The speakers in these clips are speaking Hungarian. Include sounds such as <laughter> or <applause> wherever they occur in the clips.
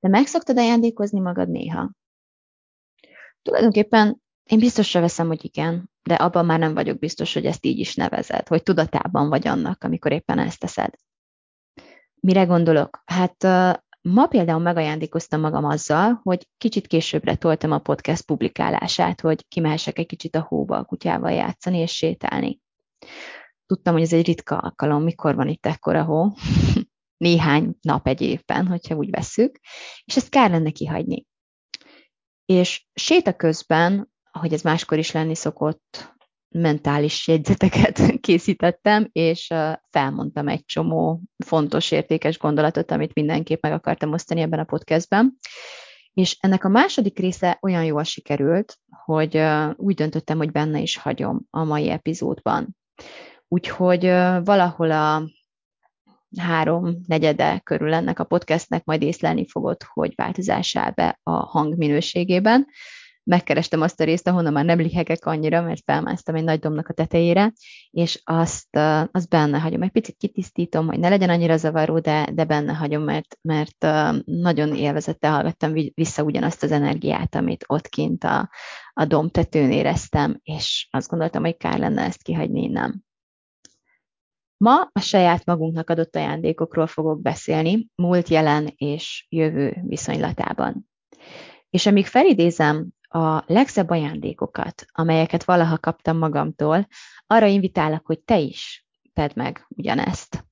De meg szoktad ajándékozni magad néha? Tulajdonképpen én biztosra veszem, hogy igen, de abban már nem vagyok biztos, hogy ezt így is nevezed, hogy tudatában vagy annak, amikor éppen ezt teszed. Mire gondolok? Hát ma például megajándékoztam magam azzal, hogy kicsit későbbre toltam a podcast publikálását, hogy kimehessek egy kicsit a hóba a kutyával játszani és sétálni. Tudtam, hogy ez egy ritka alkalom, mikor van itt ekkora hó, <laughs> néhány nap egy évben, hogyha úgy veszük, és ezt kár lenne kihagyni. És séta közben, ahogy ez máskor is lenni szokott, mentális jegyzeteket <laughs> készítettem, és felmondtam egy csomó fontos, értékes gondolatot, amit mindenképp meg akartam osztani ebben a podcastben. És ennek a második része olyan jól sikerült, hogy úgy döntöttem, hogy benne is hagyom a mai epizódban. Úgyhogy valahol a három negyede körül ennek a podcastnek majd észlelni fogod, hogy változás áll be a hang minőségében. Megkerestem azt a részt, ahonnan már nem lihegek annyira, mert felmásztam egy nagy domnak a tetejére, és azt, azt benne hagyom. Egy picit kitisztítom, hogy ne legyen annyira zavaró, de, de benne hagyom, mert, mert nagyon élvezettel hallgattam vissza ugyanazt az energiát, amit ott kint a, a dom tetőn éreztem, és azt gondoltam, hogy kár lenne ezt kihagyni innen. Ma a saját magunknak adott ajándékokról fogok beszélni, múlt, jelen és jövő viszonylatában. És amíg felidézem a legszebb ajándékokat, amelyeket valaha kaptam magamtól, arra invitálok, hogy te is tedd meg ugyanezt.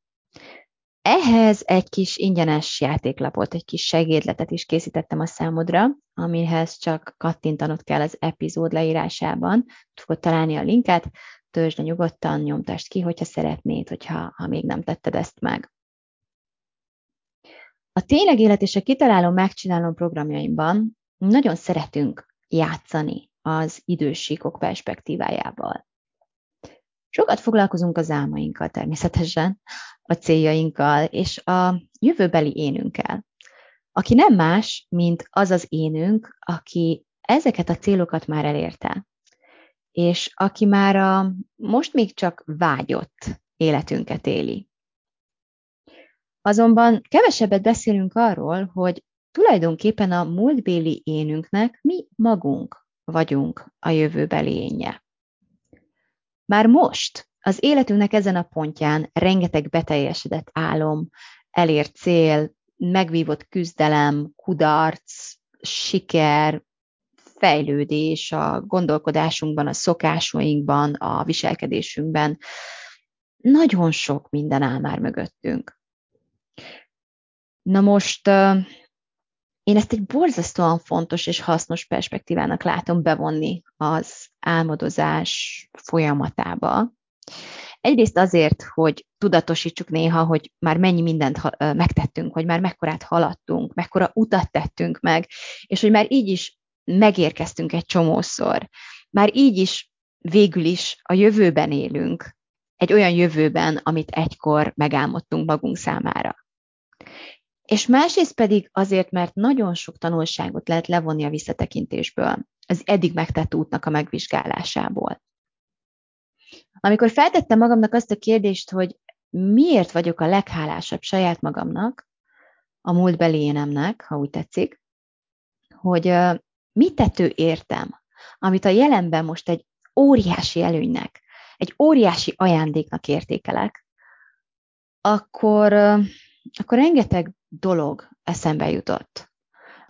Ehhez egy kis ingyenes játéklapot, egy kis segédletet is készítettem a számodra, amihez csak kattintanod kell az epizód leírásában. Fogod találni a linket, töltsd nyugodtan, nyomtasd ki, hogyha szeretnéd, hogyha ha még nem tetted ezt meg. A tényleg élet és a kitaláló megcsinálom programjaimban nagyon szeretünk játszani az idősíkok perspektívájával. Sokat foglalkozunk az álmainkkal természetesen, a céljainkkal és a jövőbeli énünkkel, aki nem más, mint az az énünk, aki ezeket a célokat már elérte, és aki már a most még csak vágyott életünket éli. Azonban kevesebbet beszélünk arról, hogy tulajdonképpen a múltbéli énünknek mi magunk vagyunk a jövőbeli énje. Már most az életünknek ezen a pontján rengeteg beteljesedett álom, elért cél, megvívott küzdelem, kudarc, siker, fejlődés a gondolkodásunkban, a szokásainkban, a viselkedésünkben. Nagyon sok minden áll már mögöttünk. Na most én ezt egy borzasztóan fontos és hasznos perspektívának látom bevonni az álmodozás folyamatába. Egyrészt azért, hogy tudatosítsuk néha, hogy már mennyi mindent megtettünk, hogy már mekkorát haladtunk, mekkora utat tettünk meg, és hogy már így is megérkeztünk egy csomószor. Már így is végül is a jövőben élünk, egy olyan jövőben, amit egykor megálmodtunk magunk számára. És másrészt pedig azért, mert nagyon sok tanulságot lehet levonni a visszatekintésből, az eddig megtett útnak a megvizsgálásából. Amikor feltettem magamnak azt a kérdést, hogy miért vagyok a leghálásabb saját magamnak, a múltbeli énemnek, ha úgy tetszik, hogy mit tető értem, amit a jelenben most egy óriási előnynek, egy óriási ajándéknak értékelek, akkor, akkor rengeteg dolog eszembe jutott,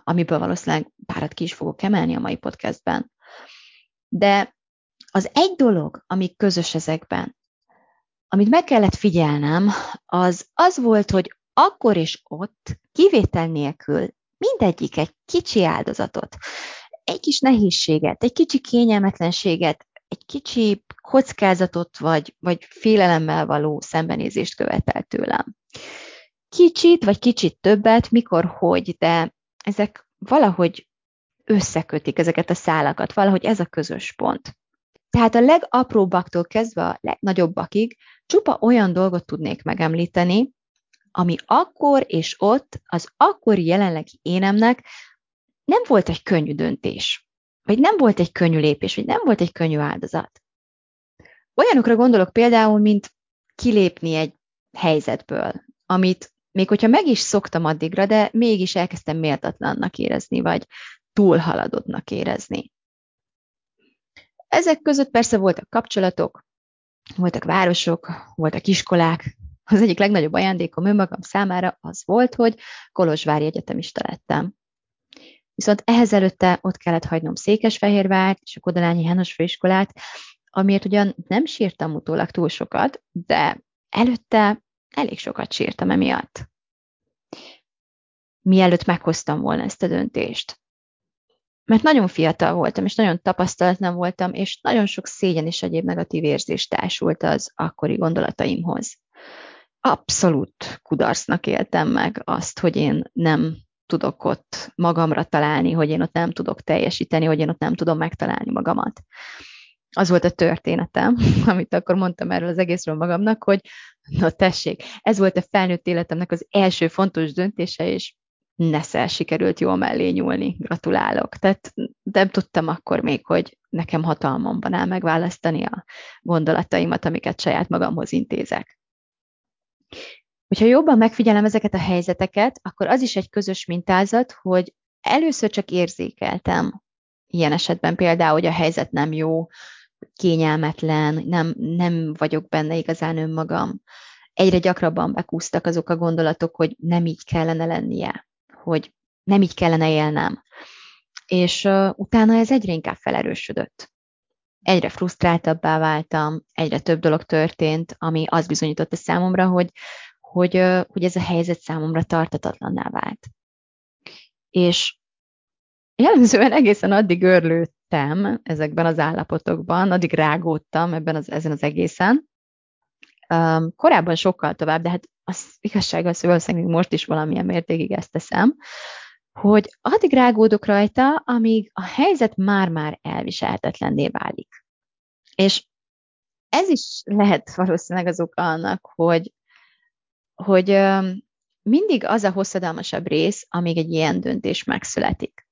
amiből valószínűleg párat ki is fogok emelni a mai podcastben. De az egy dolog, ami közös ezekben, amit meg kellett figyelnem, az az volt, hogy akkor és ott kivétel nélkül mindegyik egy kicsi áldozatot, egy kis nehézséget, egy kicsi kényelmetlenséget, egy kicsi kockázatot vagy, vagy félelemmel való szembenézést követel tőlem. kicsit, vagy kicsit többet, mikor, hogy, de ezek valahogy összekötik ezeket a szálakat, valahogy ez a közös pont. Tehát a legapróbbaktól kezdve a legnagyobbakig csupa olyan dolgot tudnék megemlíteni, ami akkor és ott az akkori jelenlegi énemnek nem volt egy könnyű döntés, vagy nem volt egy könnyű lépés, vagy nem volt egy könnyű áldozat. Olyanokra gondolok például, mint kilépni egy helyzetből, amit még hogyha meg is szoktam addigra, de mégis elkezdtem méltatlannak érezni, vagy túlhaladottnak érezni. Ezek között persze voltak kapcsolatok, voltak városok, voltak iskolák. Az egyik legnagyobb ajándékom önmagam számára az volt, hogy Kolozsvári egyetemista lettem. Viszont ehhez előtte ott kellett hagynom Székesfehérvárt és a Kodolányi János főiskolát, amiért ugyan nem sírtam utólag túl sokat, de előtte elég sokat sírtam emiatt. Mielőtt meghoztam volna ezt a döntést. Mert nagyon fiatal voltam, és nagyon tapasztalatlan voltam, és nagyon sok szégyen és egyéb negatív érzés társult az akkori gondolataimhoz. Abszolút kudarcnak éltem meg azt, hogy én nem tudok ott magamra találni, hogy én ott nem tudok teljesíteni, hogy én ott nem tudom megtalálni magamat. Az volt a történetem, <laughs> amit akkor mondtam erről az egészről magamnak, hogy na tessék, ez volt a felnőtt életemnek az első fontos döntése, és neszel sikerült jól mellé nyúlni. Gratulálok. Tehát nem tudtam akkor még, hogy nekem hatalmamban áll megválasztani a gondolataimat, amiket saját magamhoz intézek. Hogyha jobban megfigyelem ezeket a helyzeteket, akkor az is egy közös mintázat, hogy először csak érzékeltem ilyen esetben például, hogy a helyzet nem jó, kényelmetlen, nem, nem vagyok benne igazán önmagam. Egyre gyakrabban bekúztak azok a gondolatok, hogy nem így kellene lennie, hogy nem így kellene élnem. És uh, utána ez egyre inkább felerősödött. Egyre frusztráltabbá váltam, egyre több dolog történt, ami azt bizonyította számomra, hogy hogy, hogy ez a helyzet számomra tartatatlanná vált. És jellemzően egészen addig örlődtem ezekben az állapotokban, addig rágódtam ebben az, ezen az egészen. Korábban sokkal tovább, de hát az igazság az, hogy valószínűleg most is valamilyen mértékig ezt teszem, hogy addig rágódok rajta, amíg a helyzet már-már elviselhetetlenné válik. És ez is lehet valószínűleg az oka annak, hogy hogy mindig az a hosszadalmasabb rész, amíg egy ilyen döntés megszületik.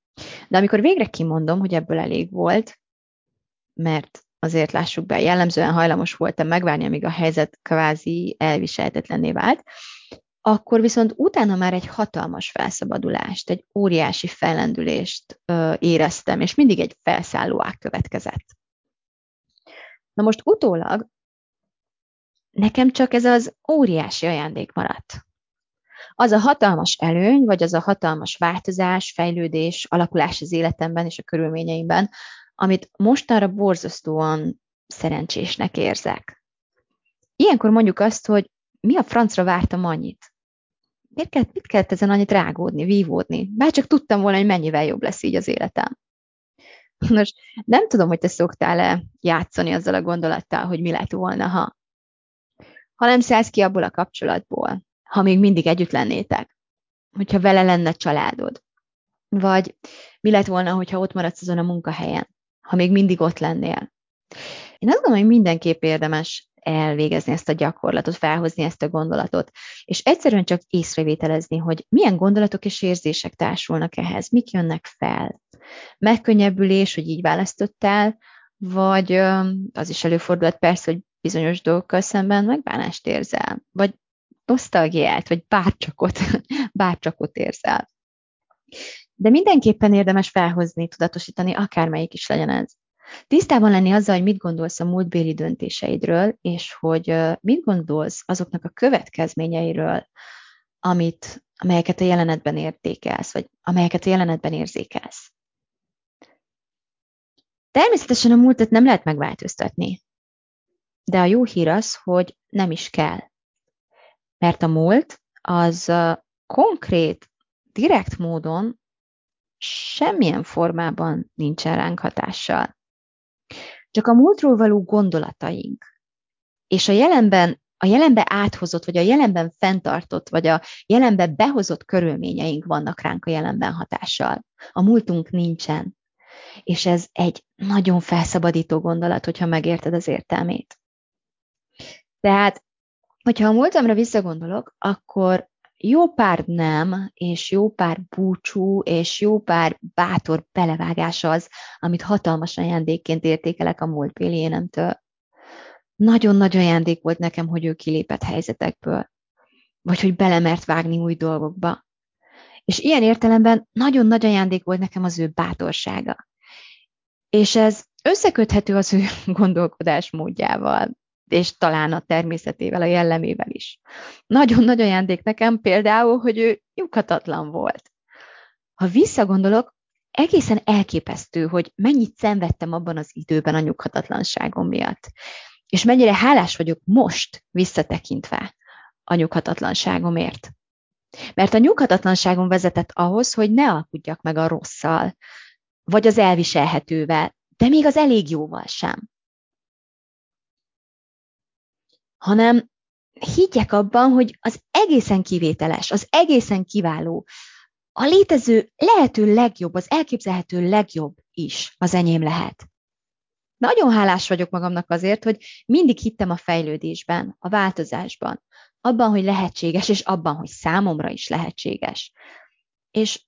De amikor végre kimondom, hogy ebből elég volt, mert azért lássuk be, jellemzően hajlamos voltam megvárni, amíg a helyzet kvázi elviselhetetlenné vált, akkor viszont utána már egy hatalmas felszabadulást, egy óriási fellendülést ö, éreztem, és mindig egy felszálló következett. Na most utólag nekem csak ez az óriási ajándék maradt. Az a hatalmas előny, vagy az a hatalmas változás, fejlődés, alakulás az életemben és a körülményeimben, amit mostanra borzasztóan szerencsésnek érzek. Ilyenkor mondjuk azt, hogy mi a francra vártam annyit? Miért kellett, mit kellett ezen annyit rágódni, vívódni? Bár csak tudtam volna, hogy mennyivel jobb lesz így az életem. Most nem tudom, hogy te szoktál-e játszani azzal a gondolattal, hogy mi lett volna, ha ha nem szállsz ki abból a kapcsolatból, ha még mindig együtt lennétek, hogyha vele lenne családod, vagy mi lett volna, hogyha ott maradsz azon a munkahelyen, ha még mindig ott lennél. Én azt gondolom, hogy mindenképp érdemes elvégezni ezt a gyakorlatot, felhozni ezt a gondolatot, és egyszerűen csak észrevételezni, hogy milyen gondolatok és érzések társulnak ehhez, mik jönnek fel. Megkönnyebbülés, hogy így választottál, vagy az is előfordulhat persze, hogy bizonyos dolgokkal szemben megbánást érzel, vagy nosztalgiát, vagy bárcsakot, <laughs> bárcsakot érzel. De mindenképpen érdemes felhozni, tudatosítani, akármelyik is legyen ez. Tisztában lenni azzal, hogy mit gondolsz a múltbéli döntéseidről, és hogy mit gondolsz azoknak a következményeiről, amit, amelyeket a jelenetben értékelsz, vagy amelyeket a jelenetben érzékelsz. Természetesen a múltat nem lehet megváltoztatni. De a jó hír az, hogy nem is kell. Mert a múlt az konkrét, direkt módon semmilyen formában nincsen ránk hatással. Csak a múltról való gondolataink és a jelenben a jelenbe áthozott, vagy a jelenben fenntartott, vagy a jelenbe behozott körülményeink vannak ránk a jelenben hatással. A múltunk nincsen. És ez egy nagyon felszabadító gondolat, hogyha megérted az értelmét. Tehát, hogyha a múltamra visszagondolok, akkor jó pár nem, és jó pár búcsú, és jó pár bátor belevágás az, amit hatalmas ajándékként értékelek a múltbéli énemtől. Nagyon nagy ajándék volt nekem, hogy ő kilépett helyzetekből, vagy hogy belemert vágni új dolgokba. És ilyen értelemben nagyon nagy ajándék volt nekem az ő bátorsága. És ez összeköthető az ő <laughs> gondolkodás módjával, és talán a természetével, a jellemével is. Nagyon nagy ajándék nekem például, hogy ő nyughatatlan volt. Ha visszagondolok, egészen elképesztő, hogy mennyit szenvedtem abban az időben a nyughatatlanságom miatt. És mennyire hálás vagyok most visszatekintve a nyughatatlanságomért. Mert a nyughatatlanságom vezetett ahhoz, hogy ne alkudjak meg a rosszal, vagy az elviselhetővel, de még az elég jóval sem. Hanem higgyek abban, hogy az egészen kivételes, az egészen kiváló, a létező lehető legjobb, az elképzelhető legjobb is az enyém lehet. Nagyon hálás vagyok magamnak azért, hogy mindig hittem a fejlődésben, a változásban, abban, hogy lehetséges, és abban, hogy számomra is lehetséges. És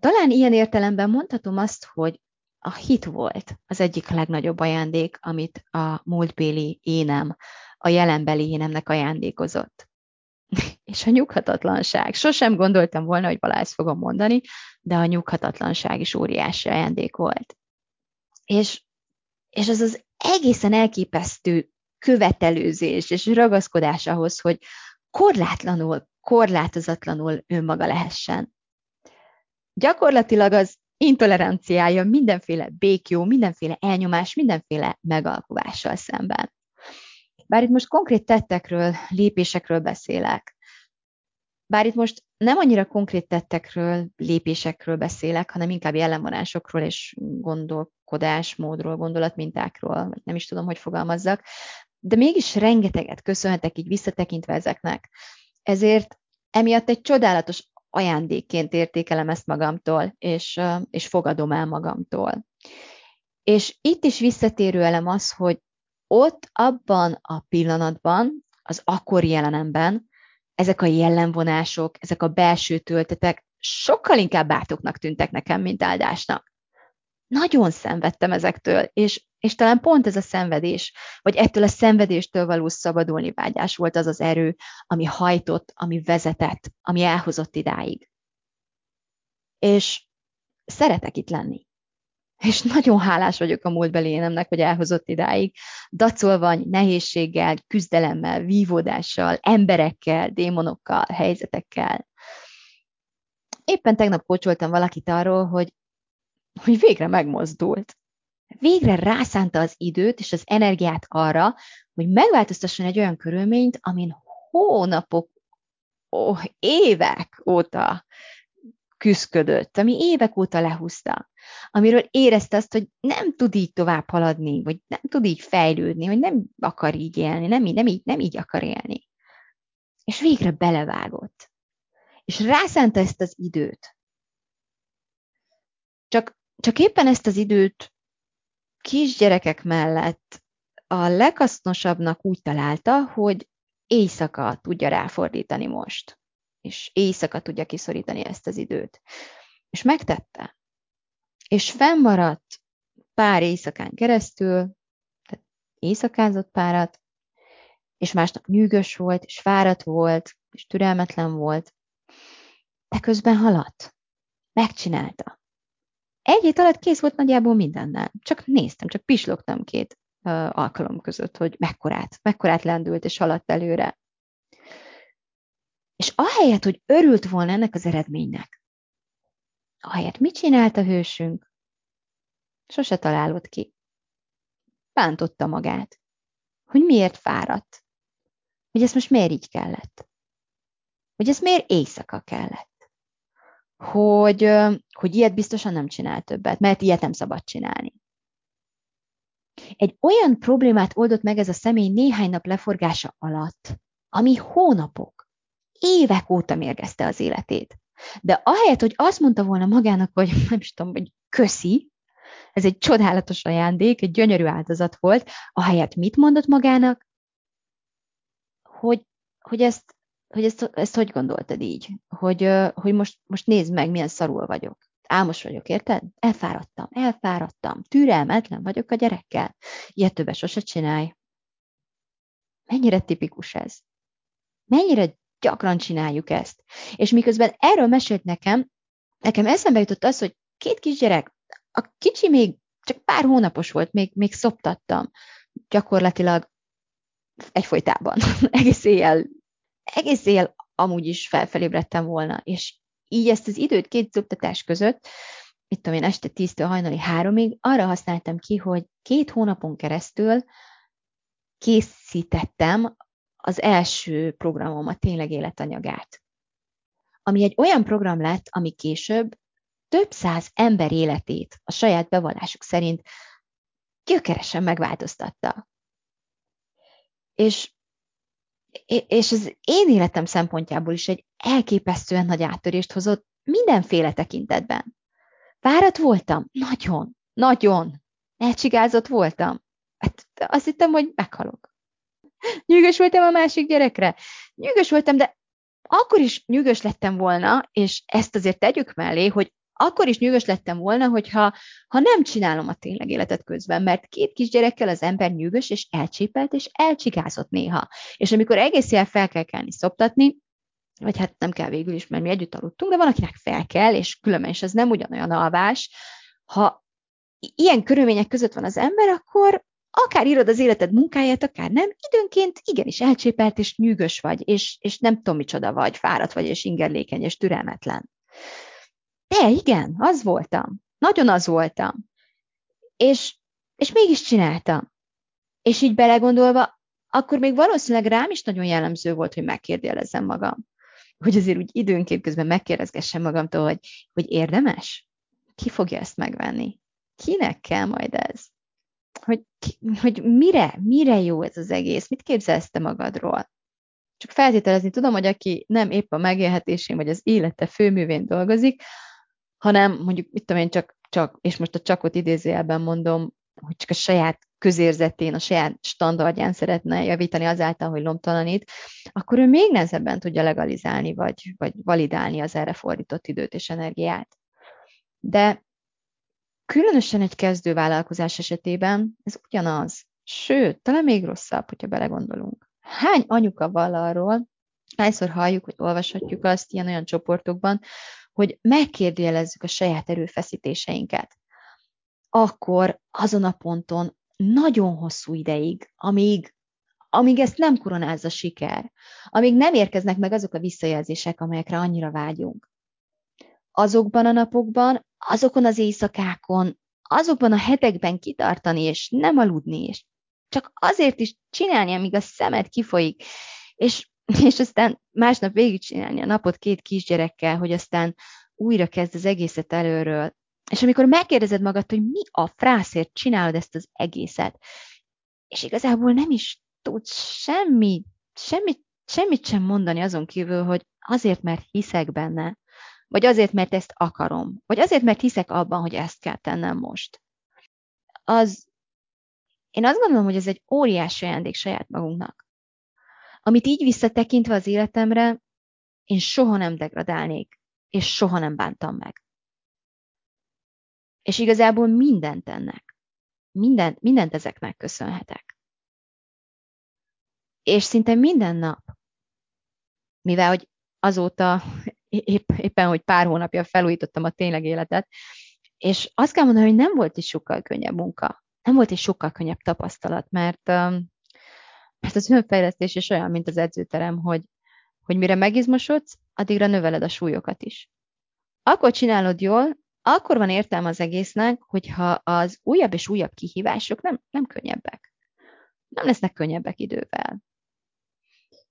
talán ilyen értelemben mondhatom azt, hogy a hit volt az egyik legnagyobb ajándék, amit a múltbéli énem, a jelenbeli énemnek ajándékozott. <laughs> És a nyughatatlanság. Sosem gondoltam volna, hogy Balázs fogom mondani, de a nyughatatlanság is óriási ajándék volt. És és az az egészen elképesztő követelőzés és ragaszkodás ahhoz, hogy korlátlanul, korlátozatlanul önmaga lehessen. Gyakorlatilag az intoleranciája mindenféle békjó, mindenféle elnyomás, mindenféle megalkuvással szemben. Bár itt most konkrét tettekről, lépésekről beszélek, bár itt most nem annyira konkrét tettekről, lépésekről beszélek, hanem inkább jellemvonásokról és gondolkodásmódról, gondolatmintákról, vagy nem is tudom, hogy fogalmazzak, de mégis rengeteget köszönhetek így visszatekintve ezeknek. Ezért emiatt egy csodálatos ajándékként értékelem ezt magamtól, és, és fogadom el magamtól. És itt is visszatérő elem az, hogy ott abban a pillanatban, az akkori jelenemben ezek a jellemvonások, ezek a belső töltetek sokkal inkább bártoknak tűntek nekem, mint áldásnak. Nagyon szenvedtem ezektől, és, és talán pont ez a szenvedés, vagy ettől a szenvedéstől való szabadulni vágyás volt az az erő, ami hajtott, ami vezetett, ami elhozott idáig. És szeretek itt lenni. És nagyon hálás vagyok a múltbeli énemnek, hogy elhozott idáig. Dacolva nehézséggel, küzdelemmel, vívódással, emberekkel, démonokkal, helyzetekkel. Éppen tegnap kocsoltam valakit arról, hogy, hogy végre megmozdult. Végre rászánta az időt és az energiát arra, hogy megváltoztasson egy olyan körülményt, amin hónapok, ó, évek óta küzdködött, ami évek óta lehúzta, amiről érezte azt, hogy nem tud így tovább haladni, vagy nem tud így fejlődni, hogy nem akar így élni, nem, nem, így, nem így akar élni. És végre belevágott. És rászánta ezt az időt. Csak, csak éppen ezt az időt kisgyerekek mellett a leghasznosabbnak úgy találta, hogy éjszaka tudja ráfordítani most és éjszaka tudja kiszorítani ezt az időt. És megtette. És fennmaradt pár éjszakán keresztül, tehát éjszakázott párat, és másnap nyűgös volt, és fáradt volt, és türelmetlen volt, de közben haladt. Megcsinálta. Egy hét alatt kész volt nagyjából mindennel. Csak néztem, csak pislogtam két alkalom között, hogy mekkorát, mekkorát lendült és haladt előre. És ahelyett, hogy örült volna ennek az eredménynek, ahelyett mit csinált a hősünk? Sose találott ki. Bántotta magát, hogy miért fáradt, hogy ez most miért így kellett, hogy ez miért éjszaka kellett, hogy, hogy ilyet biztosan nem csinál többet, mert ilyet nem szabad csinálni. Egy olyan problémát oldott meg ez a személy néhány nap leforgása alatt, ami hónapok, évek óta mérgezte az életét. De ahelyett, hogy azt mondta volna magának, hogy <laughs> nem is tudom, hogy köszi, ez egy csodálatos ajándék, egy gyönyörű áldozat volt, ahelyett mit mondott magának? Hogy, hogy ezt, hogy ezt, ezt hogy gondoltad így? Hogy, hogy most, most nézd meg, milyen szarul vagyok. Álmos vagyok, érted? Elfáradtam, elfáradtam, türelmetlen vagyok a gyerekkel. Ilyet többet sose csinálj. Mennyire tipikus ez? Mennyire gyakran csináljuk ezt? És miközben erről mesélt nekem, nekem eszembe jutott az, hogy két kisgyerek, a kicsi még csak pár hónapos volt, még, még szoptattam. Gyakorlatilag egyfolytában. <laughs> egész éjjel, egész éjjel amúgy is felfelébredtem volna, és így ezt az időt két szoptatás között, mit tudom én, este 10-től hajnali háromig, arra használtam ki, hogy két hónapon keresztül készítettem az első programomat, tényleg életanyagát. Ami egy olyan program lett, ami később több száz ember életét a saját bevallásuk szerint gyökeresen megváltoztatta. És, és az én életem szempontjából is egy elképesztően nagy áttörést hozott mindenféle tekintetben. Fáradt voltam? Nagyon, nagyon. Elcsigázott voltam. Hát azt hittem, hogy meghalok. Nyűgös voltam a másik gyerekre? Nyűgös voltam, de akkor is nyűgös lettem volna, és ezt azért tegyük mellé, hogy akkor is nyűgös lettem volna, hogyha ha nem csinálom a tényleg életet közben, mert két kisgyerekkel az ember nyűgös, és elcsépelt, és elcsigázott néha. És amikor egész éjjel fel kell kelni szoptatni, vagy hát nem kell végül is, mert mi együtt aludtunk, de van, akinek fel kell, és különben is ez nem ugyanolyan alvás. Ha ilyen körülmények között van az ember, akkor akár írod az életed munkáját, akár nem, időnként igenis elcsépelt és nyűgös vagy, és, és nem tudom micsoda vagy, fáradt vagy, és ingerlékeny, és türelmetlen. De igen, az voltam. Nagyon az voltam. És, és mégis csináltam. És így belegondolva, akkor még valószínűleg rám is nagyon jellemző volt, hogy megkérdelezzem magam. Hogy azért úgy időnként közben megkérdezgessem magamtól, hogy, hogy érdemes? Ki fogja ezt megvenni? Kinek kell majd ez? Hogy, hogy mire, mire jó ez az egész? Mit képzelsz te magadról? Csak feltételezni tudom, hogy aki nem épp a megélhetésén vagy az élete főművén dolgozik, hanem mondjuk, mit tudom én, csak, csak és most a csakot idézőjelben mondom, hogy csak a saját közérzetén, a saját standardján szeretne javítani azáltal, hogy lomtalanít, akkor ő még nehezebben tudja legalizálni, vagy, vagy validálni az erre fordított időt és energiát. De különösen egy kezdővállalkozás esetében ez ugyanaz. Sőt, talán még rosszabb, hogyha belegondolunk. Hány anyuka vall arról, hányszor halljuk, hogy olvashatjuk azt ilyen-olyan csoportokban, hogy megkérdőjelezzük a saját erőfeszítéseinket, akkor azon a ponton nagyon hosszú ideig, amíg, amíg ezt nem koronázza siker, amíg nem érkeznek meg azok a visszajelzések, amelyekre annyira vágyunk. Azokban a napokban, azokon az éjszakákon, azokban a hetekben kitartani, és nem aludni, és csak azért is csinálni, amíg a szemed kifolyik, és <laughs> és aztán másnap végigcsinálni a napot két kisgyerekkel, hogy aztán újra kezd az egészet előről. És amikor megkérdezed magad, hogy mi a frászért csinálod ezt az egészet, és igazából nem is tudsz semmi, semmit, semmit sem mondani azon kívül, hogy azért, mert hiszek benne, vagy azért, mert ezt akarom, vagy azért, mert hiszek abban, hogy ezt kell tennem most. Az, én azt gondolom, hogy ez egy óriási ajándék saját magunknak amit így visszatekintve az életemre, én soha nem degradálnék, és soha nem bántam meg. És igazából mindent ennek, mindent, mindent ezeknek köszönhetek. És szinte minden nap, mivel hogy azóta épp, éppen, hogy pár hónapja felújítottam a tényleg életet, és azt kell mondani, hogy nem volt is sokkal könnyebb munka, nem volt is sokkal könnyebb tapasztalat, mert mert az önfejlesztés is olyan, mint az edzőterem, hogy, hogy mire megizmosodsz, addigra növeled a súlyokat is. Akkor csinálod jól, akkor van értelme az egésznek, hogyha az újabb és újabb kihívások nem, nem könnyebbek. Nem lesznek könnyebbek idővel.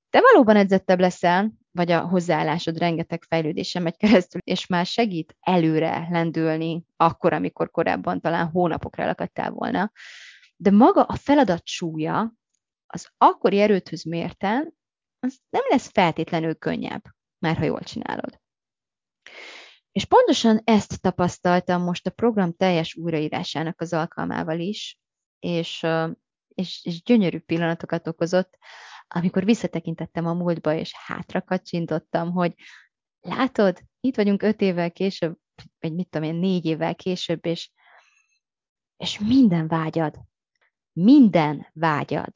Te valóban edzettebb leszel, vagy a hozzáállásod rengeteg fejlődésen megy keresztül, és már segít előre lendülni akkor, amikor korábban talán hónapokra lakadtál volna, de maga a feladat súlya az akkori erőthöz mérten, az nem lesz feltétlenül könnyebb, már ha jól csinálod. És pontosan ezt tapasztaltam most a program teljes újraírásának az alkalmával is, és, és, és gyönyörű pillanatokat okozott, amikor visszatekintettem a múltba, és hátra kacsintottam, hogy látod, itt vagyunk öt évvel később, vagy mit tudom én, négy évvel később, és, és minden vágyad, minden vágyad.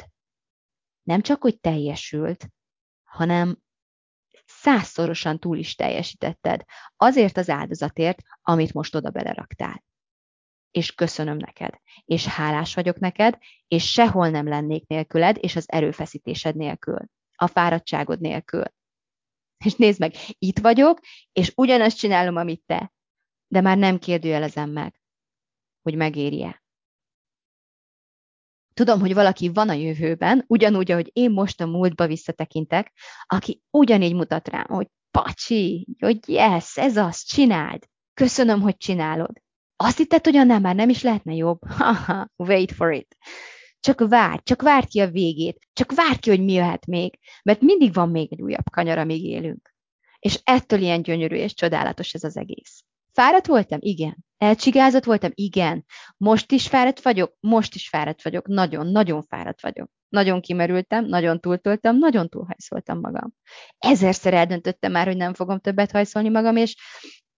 Nem csak, hogy teljesült, hanem százszorosan túl is teljesítetted. Azért az áldozatért, amit most oda beleraktál. És köszönöm neked, és hálás vagyok neked, és sehol nem lennék nélküled, és az erőfeszítésed nélkül, a fáradtságod nélkül. És nézd meg, itt vagyok, és ugyanazt csinálom, amit te, de már nem kérdőjelezem meg, hogy megéri-e. Tudom, hogy valaki van a jövőben, ugyanúgy, ahogy én most a múltba visszatekintek, aki ugyanígy mutat rám, hogy pacsi, hogy yes, ez az, csináld. Köszönöm, hogy csinálod. Azt hitted, hogy annál már nem is lehetne jobb? Wait for it. Csak várj, csak várj ki a végét, csak várj ki, hogy mi jöhet még, mert mindig van még egy újabb kanyar, amíg élünk. És ettől ilyen gyönyörű és csodálatos ez az egész. Fáradt voltam? Igen. Elcsigázott voltam? Igen. Most is fáradt vagyok? Most is fáradt vagyok. Nagyon, nagyon fáradt vagyok. Nagyon kimerültem, nagyon túltoltam, nagyon túlhajszoltam magam. Ezerszer eldöntöttem már, hogy nem fogom többet hajszolni magam, és,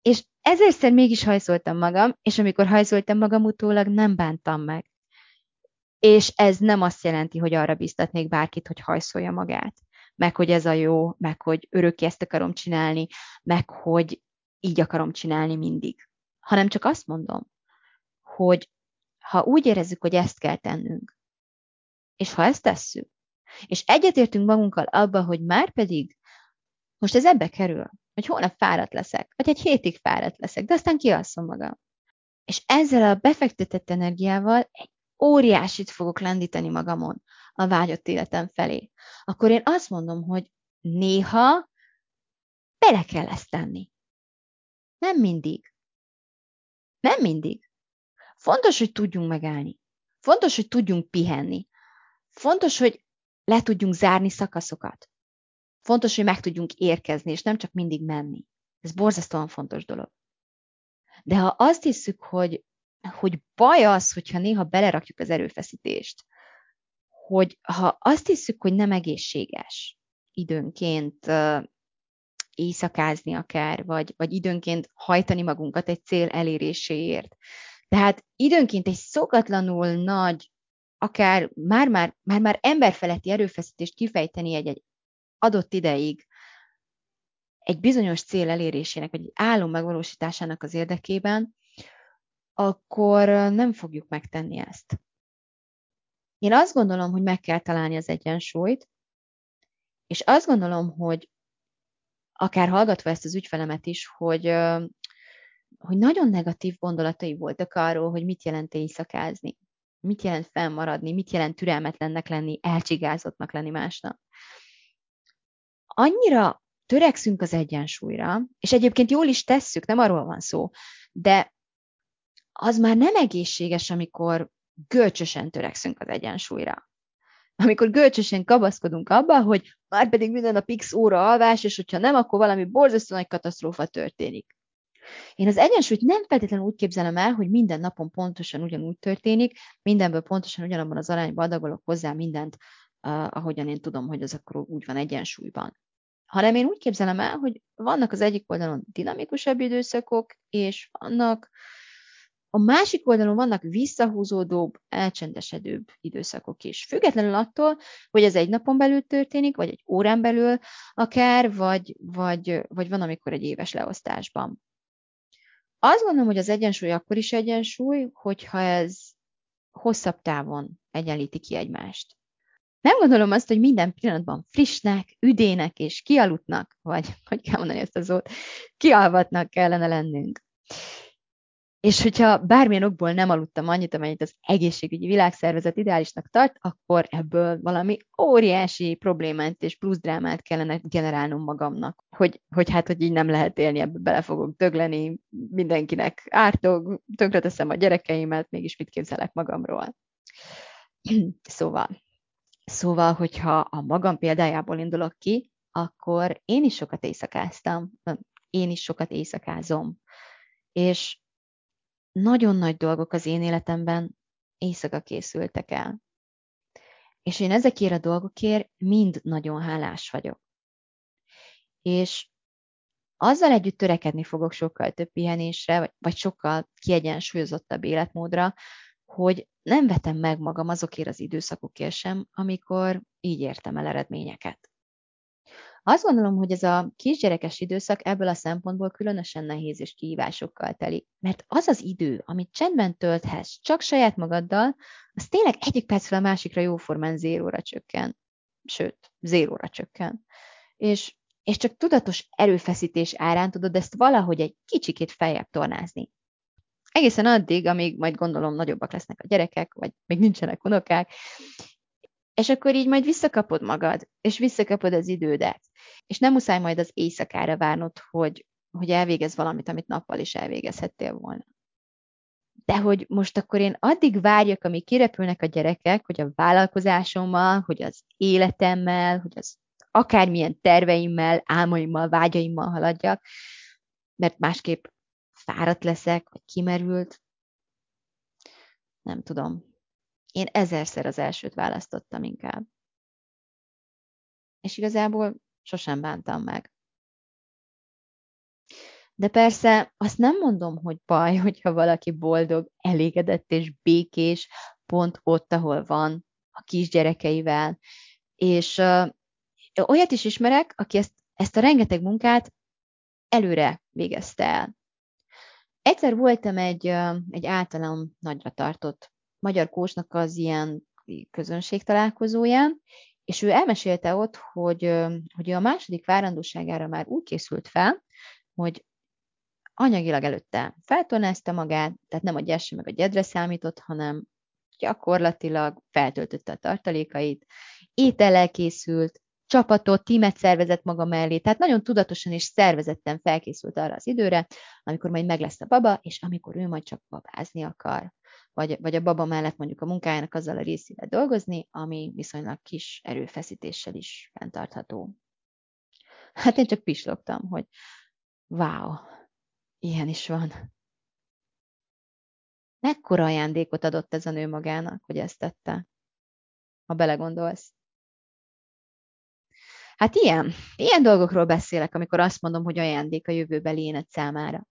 és ezerszer mégis hajszoltam magam, és amikor hajszoltam magam utólag, nem bántam meg. És ez nem azt jelenti, hogy arra biztatnék bárkit, hogy hajszolja magát, meg hogy ez a jó, meg hogy örökké ezt akarom csinálni, meg hogy így akarom csinálni mindig. Hanem csak azt mondom, hogy ha úgy érezzük, hogy ezt kell tennünk, és ha ezt tesszük, és egyetértünk magunkkal abba, hogy már pedig most ez ebbe kerül, hogy holnap fáradt leszek, vagy egy hétig fáradt leszek, de aztán kialszom magam. És ezzel a befektetett energiával egy óriásit fogok lendíteni magamon a vágyott életem felé. Akkor én azt mondom, hogy néha bele kell ezt tenni. Nem mindig. Nem mindig. Fontos, hogy tudjunk megállni. Fontos, hogy tudjunk pihenni. Fontos, hogy le tudjunk zárni szakaszokat. Fontos, hogy meg tudjunk érkezni, és nem csak mindig menni. Ez borzasztóan fontos dolog. De ha azt hiszük, hogy, hogy baj az, hogyha néha belerakjuk az erőfeszítést, hogy ha azt hiszük, hogy nem egészséges időnként éjszakázni akár, vagy, vagy időnként hajtani magunkat egy cél eléréséért. Tehát időnként egy szokatlanul nagy, akár már-már, már-már emberfeletti erőfeszítést kifejteni egy, egy adott ideig, egy bizonyos cél elérésének, vagy egy álom megvalósításának az érdekében, akkor nem fogjuk megtenni ezt. Én azt gondolom, hogy meg kell találni az egyensúlyt, és azt gondolom, hogy akár hallgatva ezt az ügyfelemet is, hogy, hogy nagyon negatív gondolatai voltak arról, hogy mit jelent éjszakázni, mit jelent fennmaradni, mit jelent türelmetlennek lenni, elcsigázottnak lenni másnak. Annyira törekszünk az egyensúlyra, és egyébként jól is tesszük, nem arról van szó, de az már nem egészséges, amikor görcsösen törekszünk az egyensúlyra amikor gölcsösen kabaszkodunk abba, hogy már pedig minden a x óra alvás, és hogyha nem, akkor valami borzasztó nagy katasztrófa történik. Én az egyensúlyt nem feltétlenül úgy képzelem el, hogy minden napon pontosan ugyanúgy történik, mindenből pontosan ugyanabban az arányban adagolok hozzá mindent, uh, ahogyan én tudom, hogy az akkor úgy van egyensúlyban. Hanem én úgy képzelem el, hogy vannak az egyik oldalon dinamikusabb időszakok, és vannak a másik oldalon vannak visszahúzódóbb, elcsendesedőbb időszakok is. Függetlenül attól, hogy ez egy napon belül történik, vagy egy órán belül akár, vagy, vagy, vagy van, amikor egy éves leosztásban. Azt gondolom, hogy az egyensúly akkor is egyensúly, hogyha ez hosszabb távon egyenlíti ki egymást. Nem gondolom azt, hogy minden pillanatban frissnek, üdének és kialudnak, vagy <laughs> hogy kell mondani ezt a szót, kialvatnak kellene lennünk. És hogyha bármilyen okból nem aludtam annyit, amennyit az egészségügyi világszervezet ideálisnak tart, akkor ebből valami óriási problémát és plusz drámát kellene generálnom magamnak. Hogy, hogy hát, hogy így nem lehet élni, ebbe bele fogok dögleni, mindenkinek ártog, tönkreteszem a gyerekeimet, mégis mit képzelek magamról. <clears throat> szóval, szóval, hogyha a magam példájából indulok ki, akkor én is sokat éjszakáztam, én is sokat éjszakázom. És nagyon nagy dolgok az én életemben éjszaka készültek el. És én ezekért a dolgokért mind nagyon hálás vagyok. És azzal együtt törekedni fogok sokkal több pihenésre, vagy, vagy sokkal kiegyensúlyozottabb életmódra, hogy nem vetem meg magam azokért az időszakokért sem, amikor így értem el eredményeket. Azt gondolom, hogy ez a kisgyerekes időszak ebből a szempontból különösen nehéz és kihívásokkal teli. Mert az az idő, amit csendben tölthetsz csak saját magaddal, az tényleg egyik percről a másikra jóformán zéróra csökken. Sőt, zéróra csökken. És, és csak tudatos erőfeszítés árán tudod ezt valahogy egy kicsikét feljebb tornázni. Egészen addig, amíg majd gondolom nagyobbak lesznek a gyerekek, vagy még nincsenek unokák, és akkor így majd visszakapod magad, és visszakapod az idődet. És nem muszáj majd az éjszakára várnod, hogy, hogy elvégez valamit, amit nappal is elvégezhettél volna. De hogy most akkor én addig várjak, amíg kirepülnek a gyerekek, hogy a vállalkozásommal, hogy az életemmel, hogy az akármilyen terveimmel, álmaimmal, vágyaimmal haladjak, mert másképp fáradt leszek, vagy kimerült. Nem tudom. Én ezerszer az elsőt választottam inkább. És igazából sosem bántam meg. De persze azt nem mondom, hogy baj, <laughs> hogyha valaki boldog, elégedett és békés, pont ott, ahol van, a kisgyerekeivel. És uh, olyat is ismerek, aki ezt, ezt a rengeteg munkát előre végezte el. Egyszer voltam egy, egy általam nagyra tartott magyar kósnak az ilyen közönség találkozóján, és ő elmesélte ott, hogy, hogy a második várandóságára már úgy készült fel, hogy anyagilag előtte feltornázta magát, tehát nem a gyesse meg a gyedre számított, hanem gyakorlatilag feltöltötte a tartalékait, étellel készült, csapatot, tímet szervezett maga mellé, tehát nagyon tudatosan és szervezetten felkészült arra az időre, amikor majd meg lesz a baba, és amikor ő majd csak babázni akar vagy, vagy a baba mellett mondjuk a munkájának azzal a részével dolgozni, ami viszonylag kis erőfeszítéssel is fenntartható. Hát én csak pislogtam, hogy wow, ilyen is van. Mekkora ajándékot adott ez a nő magának, hogy ezt tette, ha belegondolsz. Hát ilyen, ilyen dolgokról beszélek, amikor azt mondom, hogy ajándék a jövőbeli énet számára.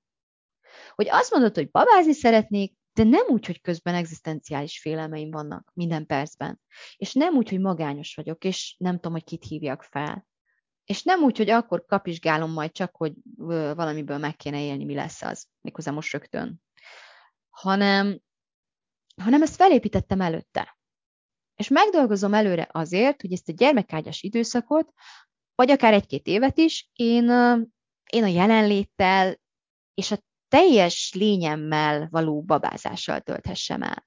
Hogy azt mondod, hogy babázni szeretnék, de nem úgy, hogy közben egzisztenciális félelmeim vannak minden percben. És nem úgy, hogy magányos vagyok, és nem tudom, hogy kit hívjak fel. És nem úgy, hogy akkor kapizsgálom majd csak, hogy valamiből meg kéne élni, mi lesz az, méghozzá most rögtön. Hanem, hanem ezt felépítettem előtte. És megdolgozom előre azért, hogy ezt a gyermekágyas időszakot, vagy akár egy-két évet is, én, én a jelenléttel és a teljes lényemmel való babázással tölthessem el.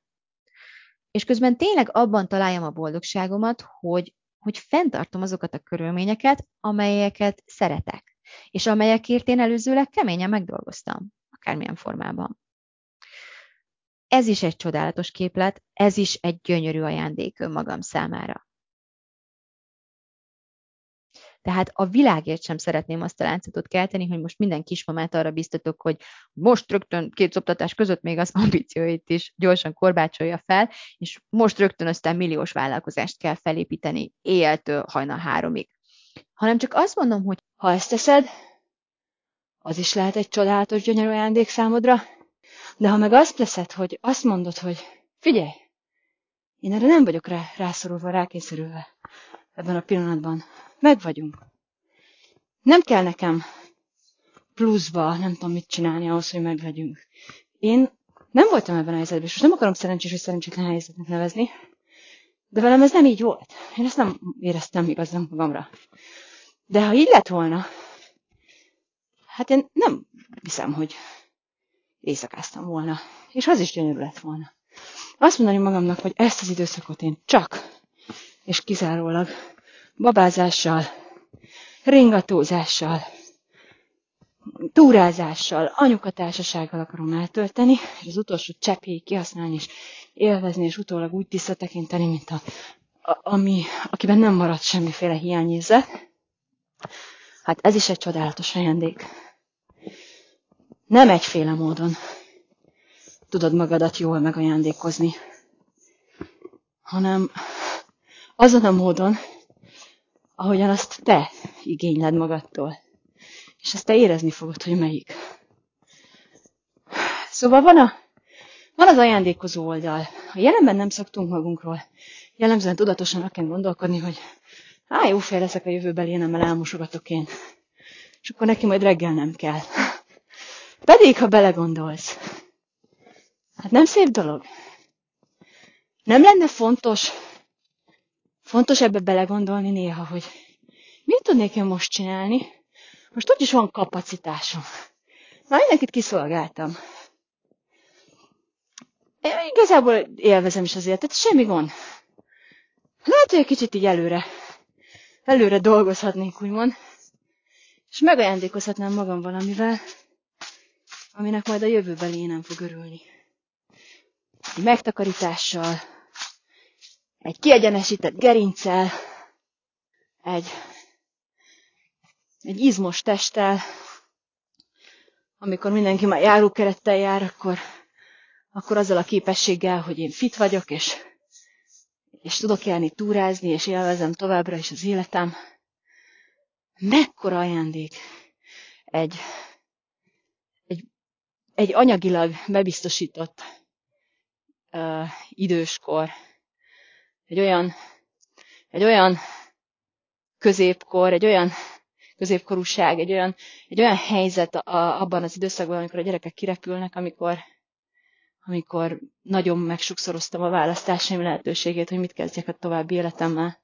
És közben tényleg abban találjam a boldogságomat, hogy, hogy fenntartom azokat a körülményeket, amelyeket szeretek, és amelyekért én előzőleg keményen megdolgoztam, akármilyen formában. Ez is egy csodálatos képlet, ez is egy gyönyörű ajándék önmagam számára. Tehát a világért sem szeretném azt a látszatot kelteni, hogy most minden kismamát arra biztatok, hogy most rögtön két szoptatás között még az <laughs> ambícióit is gyorsan korbácsolja fel, és most rögtön aztán milliós vállalkozást kell felépíteni éjjeltől hajna háromig. Hanem csak azt mondom, hogy ha ezt teszed, az is lehet egy csodálatos gyönyörű ajándék számodra, de ha meg azt teszed, hogy azt mondod, hogy figyelj, én erre nem vagyok rá, rászorulva, rákényszerülve ebben a pillanatban, meg vagyunk. Nem kell nekem pluszba, nem tudom mit csinálni ahhoz, hogy meglegyünk. Én nem voltam ebben a helyzetben, és most nem akarom szerencsés vagy szerencsétlen helyzetnek nevezni, de velem ez nem így volt. Én ezt nem éreztem igazán magamra. De ha így lett volna, hát én nem hiszem, hogy éjszakáztam volna. És az is gyönyörű lett volna. Azt mondani magamnak, hogy ezt az időszakot én csak és kizárólag babázással, ringatózással, túrázással, anyukatársasággal akarom eltölteni, és az utolsó cseppéig kihasználni, és élvezni, és utólag úgy tisztatekinteni, mint a, a, ami, akiben nem maradt semmiféle hiányérzet. Hát ez is egy csodálatos ajándék. Nem egyféle módon tudod magadat jól megajándékozni, hanem azon a módon, ahogyan azt te igényled magadtól. És ezt te érezni fogod, hogy melyik. Szóval van, a, van az ajándékozó oldal. A jelenben nem szoktunk magunkról. Jellemzően tudatosan kell gondolkodni, hogy Á, jó fél leszek a jövőbeli énemmel elmosogatok én. És akkor neki majd reggel nem kell. Pedig, ha belegondolsz, hát nem szép dolog. Nem lenne fontos, fontos ebbe belegondolni néha, hogy mit tudnék én most csinálni? Most úgyis van kapacitásom. Már mindenkit kiszolgáltam. Én igazából élvezem is az életet, semmi gond. Lehet, hogy egy kicsit így előre előre dolgozhatnék, úgymond, és megajándékozhatnám magam valamivel, aminek majd a jövőben én nem fog örülni. Egy megtakarítással, egy kiegyenesített gerincsel, egy, egy izmos testtel, amikor mindenki már járókerettel jár, akkor, akkor azzal a képességgel, hogy én fit vagyok, és és tudok járni túrázni, és élvezem továbbra is az életem. Mekkora ajándék egy, egy anyagilag bebiztosított uh, időskor, egy olyan, egy olyan középkor, egy olyan középkorúság, egy olyan, egy olyan helyzet a, abban az időszakban, amikor a gyerekek kirepülnek, amikor, amikor nagyon megsokszoroztam a választásaim lehetőségét, hogy mit kezdjek a további életemmel.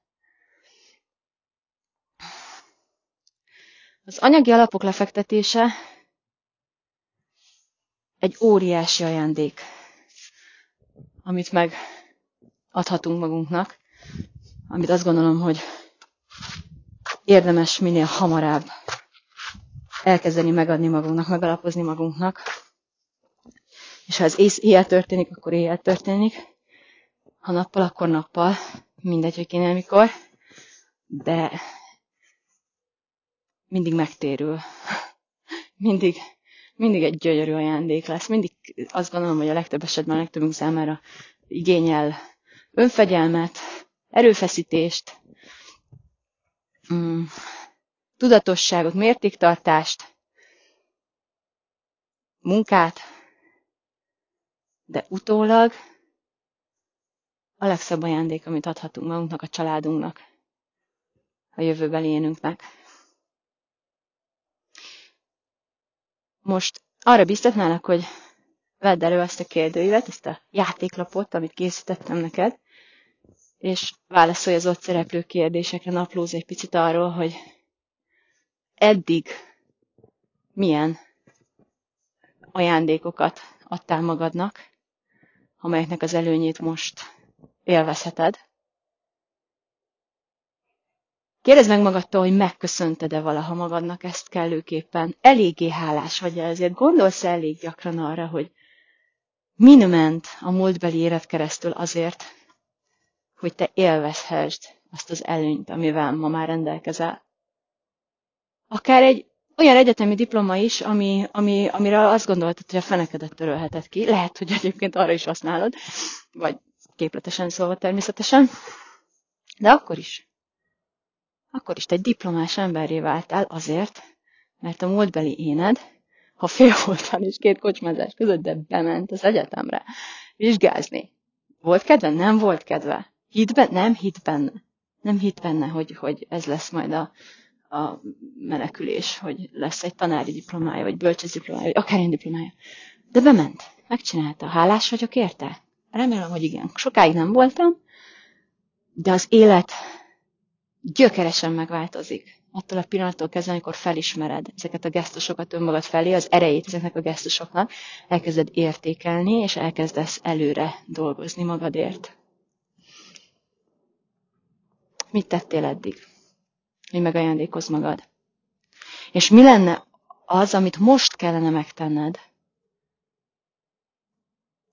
Az anyagi alapok lefektetése egy óriási ajándék, amit meg adhatunk magunknak, amit azt gondolom, hogy érdemes minél hamarabb elkezdeni megadni magunknak, megalapozni magunknak, és ha ez éjjel történik, akkor éjjel történik. Ha nappal, akkor nappal. Mindegy, hogy kinél mikor. De mindig megtérül. <laughs> Mindig, mindig egy gyönyörű ajándék lesz. Mindig azt gondolom, hogy a legtöbb esetben a legtöbbünk számára igényel önfegyelmet, erőfeszítést, mm, tudatosságot, mértéktartást, munkát, de utólag a legszebb ajándék, amit adhatunk magunknak, a családunknak, a jövőbeli énünknek. Most arra biztatnálak, hogy vedd elő ezt a kérdőívet, ezt a játéklapot, amit készítettem neked, és válaszolj az ott szereplő kérdésekre, naplóz egy picit arról, hogy eddig milyen ajándékokat adtál magadnak, amelyeknek az előnyét most élvezheted. Kérdezd meg magadtól, hogy megköszönted-e valaha magadnak ezt kellőképpen. Eléggé hálás vagy ezért. Gondolsz -e elég gyakran arra, hogy min ment a múltbeli élet keresztül azért, hogy te élvezhessd azt az előnyt, amivel ma már rendelkezel. Akár egy olyan egyetemi diploma is, ami, ami, amire azt gondoltad, hogy a fenekedet törölheted ki. Lehet, hogy egyébként arra is használod, vagy képletesen szólva természetesen. De akkor is. Akkor is te egy diplomás emberré váltál azért, mert a múltbeli éned, ha fél voltál és két kocsmázás között, de bement az egyetemre vizsgázni. Volt kedve? Nem volt kedve. Hitt benne? Nem hitt benne. Nem hitt benne, hogy, hogy ez lesz majd a, a menekülés, hogy lesz egy tanári diplomája, vagy bölcsész diplomája, vagy akár egy diplomája. De bement, megcsinálta. Hálás vagyok érte? Remélem, hogy igen. Sokáig nem voltam, de az élet gyökeresen megváltozik. Attól a pillanattól kezdve, amikor felismered ezeket a gesztusokat önmagad felé, az erejét ezeknek a gesztusoknak, elkezded értékelni, és elkezdesz előre dolgozni magadért. Mit tettél eddig? hogy megajándékozz magad. És mi lenne az, amit most kellene megtenned,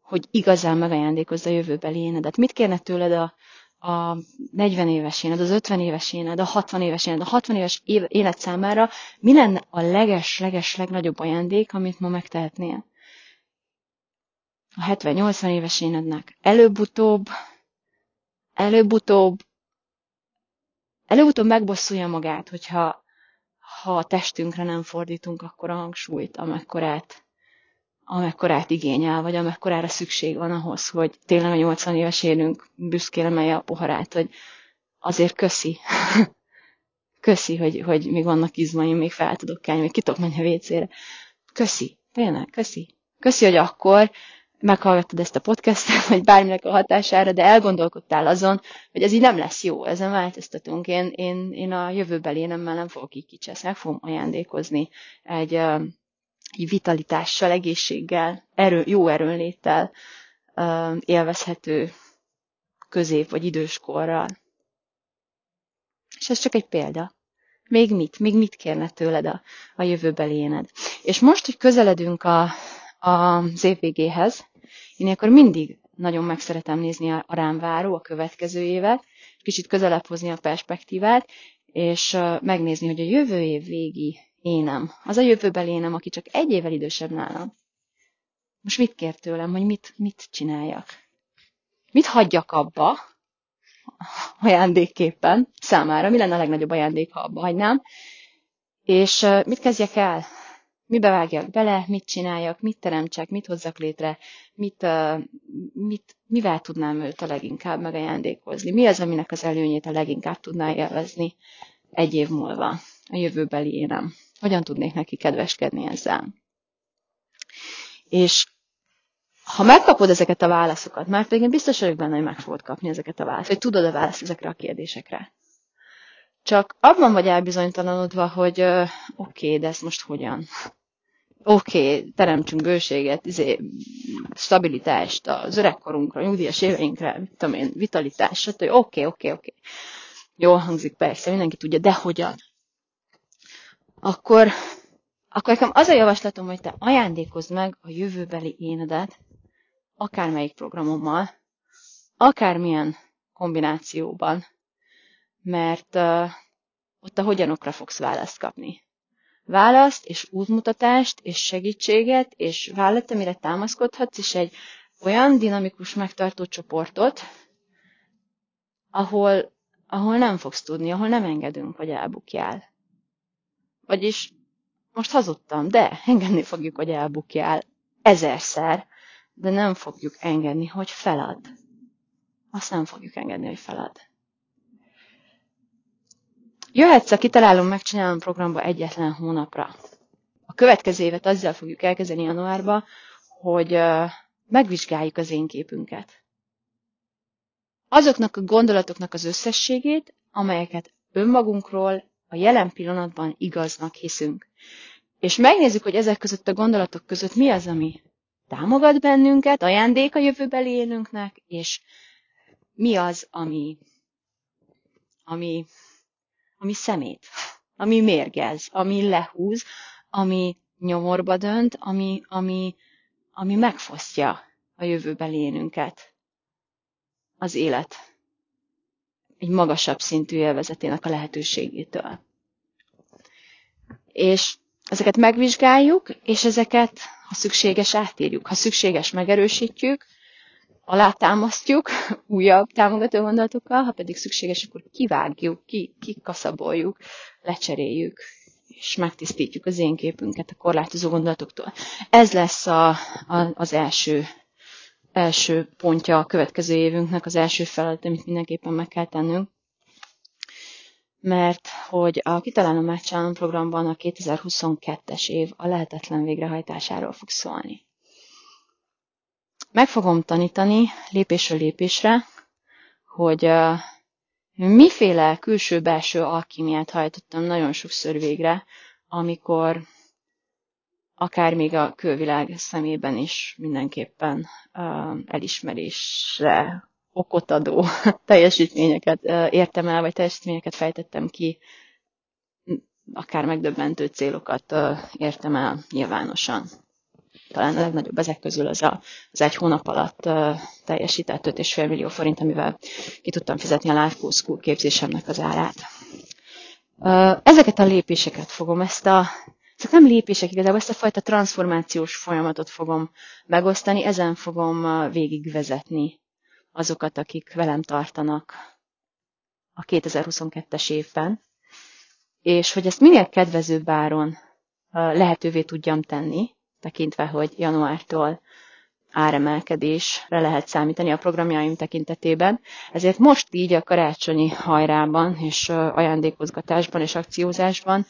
hogy igazán megajándékozza a jövőbeli énedet. Mit kérne tőled a, a 40 éves éned, az 50 éves éned, a 60 éves éned, a 60 éves élet számára mi lenne a leges-leges legnagyobb ajándék, amit ma megtehetnél? A 70-80 éves énednek előbb-utóbb, előbb-utóbb, előbb-utóbb megbosszulja magát, hogyha ha a testünkre nem fordítunk akkor a hangsúlyt, amekkorát amekkorát igényel, vagy amekkorára szükség van ahhoz, hogy tényleg a 80 éves élünk büszkén emelje a poharát, hogy azért köszi. <laughs> köszi, hogy, hogy még vannak izmaim, még fel tudok kelni, még ki menni a vécére. Köszi, tényleg, köszi. Köszi, hogy akkor meghallgattad ezt a podcastet, vagy bárminek a hatására, de elgondolkodtál azon, hogy ez így nem lesz jó, ezen változtatunk. Én, én, én a jövőbeli énemmel nem fogok így kicseszni, meg fogom ajándékozni egy, vitalitással, egészséggel, erő, jó erőnléttel élvezhető közép vagy időskorral. És ez csak egy példa. Még mit? Még mit kérne tőled a, a jövőbeli éned? És most, hogy közeledünk a, a, az év végéhez, én akkor mindig nagyon meg szeretem nézni a, a rám váró, a következő évet, kicsit közelebb hozni a perspektívát, és megnézni, hogy a jövő év végi énem, az a jövőbeli énem, aki csak egy évvel idősebb nálam. Most mit kér tőlem, hogy mit, mit csináljak? Mit hagyjak abba, <laughs> ajándékképpen számára? Mi lenne a legnagyobb ajándék, ha abba hagynám? És mit kezdjek el? Mibe vágjak bele, mit csináljak, mit teremtsek, mit hozzak létre, mit, mit, mivel tudnám őt a leginkább megajándékozni? Mi az, aminek az előnyét a leginkább tudná élvezni egy év múlva, a jövőbeli énem? Hogyan tudnék neki kedveskedni ezzel? És ha megkapod ezeket a válaszokat, már pedig én biztos vagyok benne, hogy meg fogod kapni ezeket a válaszokat, hogy tudod a választ ezekre a kérdésekre. Csak abban vagy elbizonytalanodva, hogy oké, okay, de ezt most hogyan? Oké, okay, teremtsünk bőséget, izé, stabilitást az öregkorunkra, nyugdíjas éveinkre, mit tudom én, vitalitást, stb. Oké, okay, oké, okay, oké. Okay. Jól hangzik, persze, mindenki tudja, de hogyan? Akkor, akkor nekem az a javaslatom, hogy te ajándékozd meg a jövőbeli énedet, akármelyik programommal, akármilyen kombinációban, mert uh, ott a hogyanokra fogsz választ kapni. Választ, és útmutatást, és segítséget, és vállalat, amire támaszkodhatsz, és egy olyan dinamikus megtartó csoportot, ahol, ahol nem fogsz tudni, ahol nem engedünk, hogy elbukjál. Vagyis most hazudtam, de engedni fogjuk, hogy elbukjál ezerszer, de nem fogjuk engedni, hogy felad. Azt nem fogjuk engedni, hogy felad. Jöhetsz a Kitalálom, megcsinálom programba egyetlen hónapra. A következő évet azzal fogjuk elkezdeni januárba, hogy megvizsgáljuk az én képünket. Azoknak a gondolatoknak az összességét, amelyeket önmagunkról a jelen pillanatban igaznak hiszünk. És megnézzük, hogy ezek között a gondolatok között mi az, ami támogat bennünket, ajándék a jövőbeli élünknek, és mi az, ami, ami, ami szemét, ami mérgez, ami lehúz, ami nyomorba dönt, ami, ami, ami megfosztja a jövőbeli élünket az élet egy magasabb szintű élvezetének a lehetőségétől. És ezeket megvizsgáljuk, és ezeket, ha szükséges, átírjuk. Ha szükséges, megerősítjük, alátámasztjuk <laughs> újabb támogató gondolatokkal, ha pedig szükséges, akkor kivágjuk, ki, kikaszaboljuk, lecseréljük, és megtisztítjuk az én képünket a korlátozó gondolatoktól. Ez lesz a, a, az első első pontja a következő évünknek, az első feladat, amit mindenképpen meg kell tennünk. Mert hogy a Kitalálom Megcsinálom programban a 2022-es év a lehetetlen végrehajtásáról fog szólni. Meg fogom tanítani lépésről lépésre, hogy miféle külső-belső alkímiát hajtottam nagyon sokszor végre, amikor akár még a külvilág szemében is mindenképpen elismerésre okot adó <laughs> teljesítményeket értem el, vagy teljesítményeket fejtettem ki, akár megdöbbentő célokat értem el nyilvánosan. talán a legnagyobb ezek közül az a, az egy hónap alatt teljesített 5,5 millió forint, amivel ki tudtam fizetni a Life School képzésemnek az árát. Ezeket a lépéseket fogom, ezt a, ezek nem lépések, igazából ezt a fajta transformációs folyamatot fogom megosztani, ezen fogom végigvezetni azokat, akik velem tartanak a 2022-es évben, és hogy ezt minél kedvezőbb áron lehetővé tudjam tenni, tekintve, hogy januártól áremelkedésre lehet számítani a programjaim tekintetében. Ezért most így a karácsonyi hajrában és ajándékozgatásban és akciózásban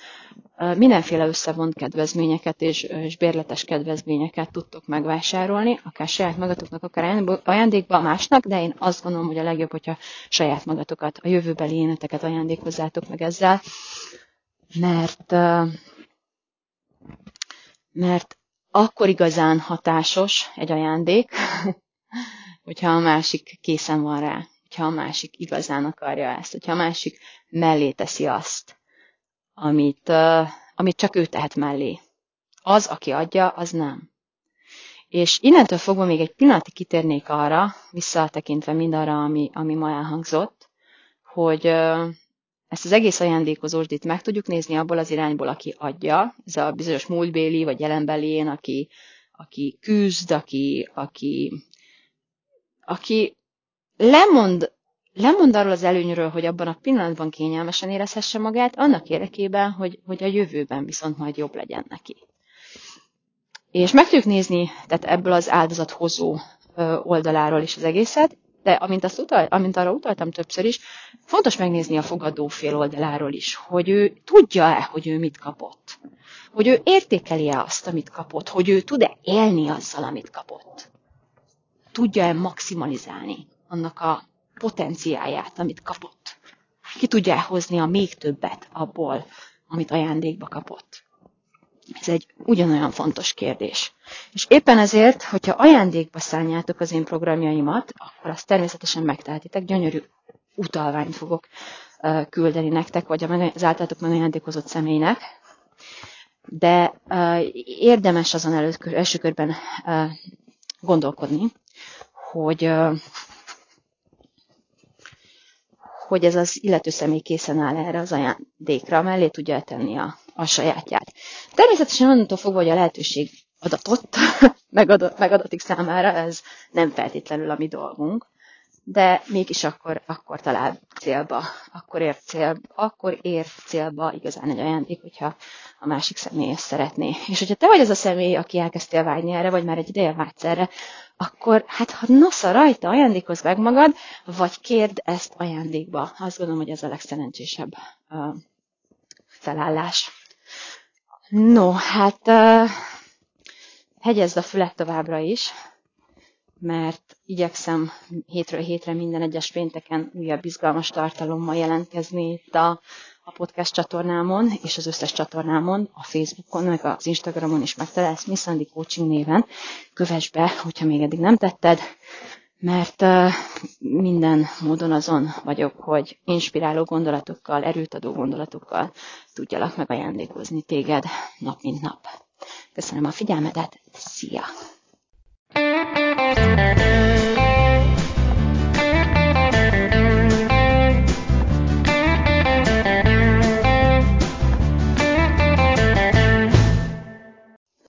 mindenféle összevont kedvezményeket és, és bérletes kedvezményeket tudtok megvásárolni, akár saját magatoknak, akár ajándékba másnak, de én azt gondolom, hogy a legjobb, hogyha saját magatokat, a jövőbeli éneteket ajándékozzátok meg ezzel, mert, mert akkor igazán hatásos egy ajándék, <laughs> hogyha a másik készen van rá, hogyha a másik igazán akarja ezt, hogyha a másik mellé teszi azt, amit, uh, amit csak ő tehet mellé. Az, aki adja, az nem. És innentől fogva még egy pillanatig kitérnék arra, visszatekintve mindarra, ami, ami ma elhangzott, hogy uh, ezt az egész ajándékozósdit meg tudjuk nézni abból az irányból, aki adja, ez a bizonyos múltbéli vagy jelenbeli én, aki, aki küzd, aki, aki, aki lemond, lemond arról az előnyről, hogy abban a pillanatban kényelmesen érezhesse magát, annak érdekében, hogy, hogy a jövőben viszont majd jobb legyen neki. És meg tudjuk nézni, tehát ebből az áldozathozó oldaláról is az egészet, de amint, azt utal, amint arra utaltam többször is, fontos megnézni a fogadó fél oldaláról is, hogy ő tudja-e, hogy ő mit kapott. Hogy ő értékeli-e azt, amit kapott, hogy ő tud-e élni azzal, amit kapott. Tudja-e maximalizálni annak a potenciáját, amit kapott. Ki tudja hozni a még többet abból, amit ajándékba kapott. Ez egy ugyanolyan fontos kérdés. És éppen ezért, hogyha ajándékba szálljátok az én programjaimat, akkor azt természetesen megtehetitek, gyönyörű utalványt fogok küldeni nektek, vagy az általatok meg ajándékozott személynek. De érdemes azon előtt, első körben gondolkodni, hogy hogy ez az illető személy készen áll erre az ajándékra, mellé tudja tenni a, a sajátját. Természetesen onnantól fogva, hogy a lehetőség adatot <laughs> megadott, megadatik számára, ez nem feltétlenül a mi dolgunk, de mégis akkor, akkor talál célba, akkor ér, cél, akkor ér célba igazán egy ajándék, hogyha a másik személy ezt szeretné. És hogyha te vagy az a személy, aki elkezdtél vágyni erre, vagy már egy ideje vágysz erre, akkor hát ha nosza rajta, ajándékozz meg magad, vagy kérd ezt ajándékba. Azt gondolom, hogy ez a legszerencsésebb uh, felállás. No, hát uh, hegyezd a fület továbbra is, mert igyekszem hétről hétre minden egyes pénteken újabb izgalmas tartalommal jelentkezni itt a, a podcast csatornámon, és az összes csatornámon, a Facebookon, meg az Instagramon is megtalálsz Miss Andy Coaching néven. Kövess be, hogyha még eddig nem tetted, mert minden módon azon vagyok, hogy inspiráló gondolatokkal, erőt adó gondolatokkal tudjalak megajándékozni téged nap mint nap. Köszönöm a figyelmedet, szia!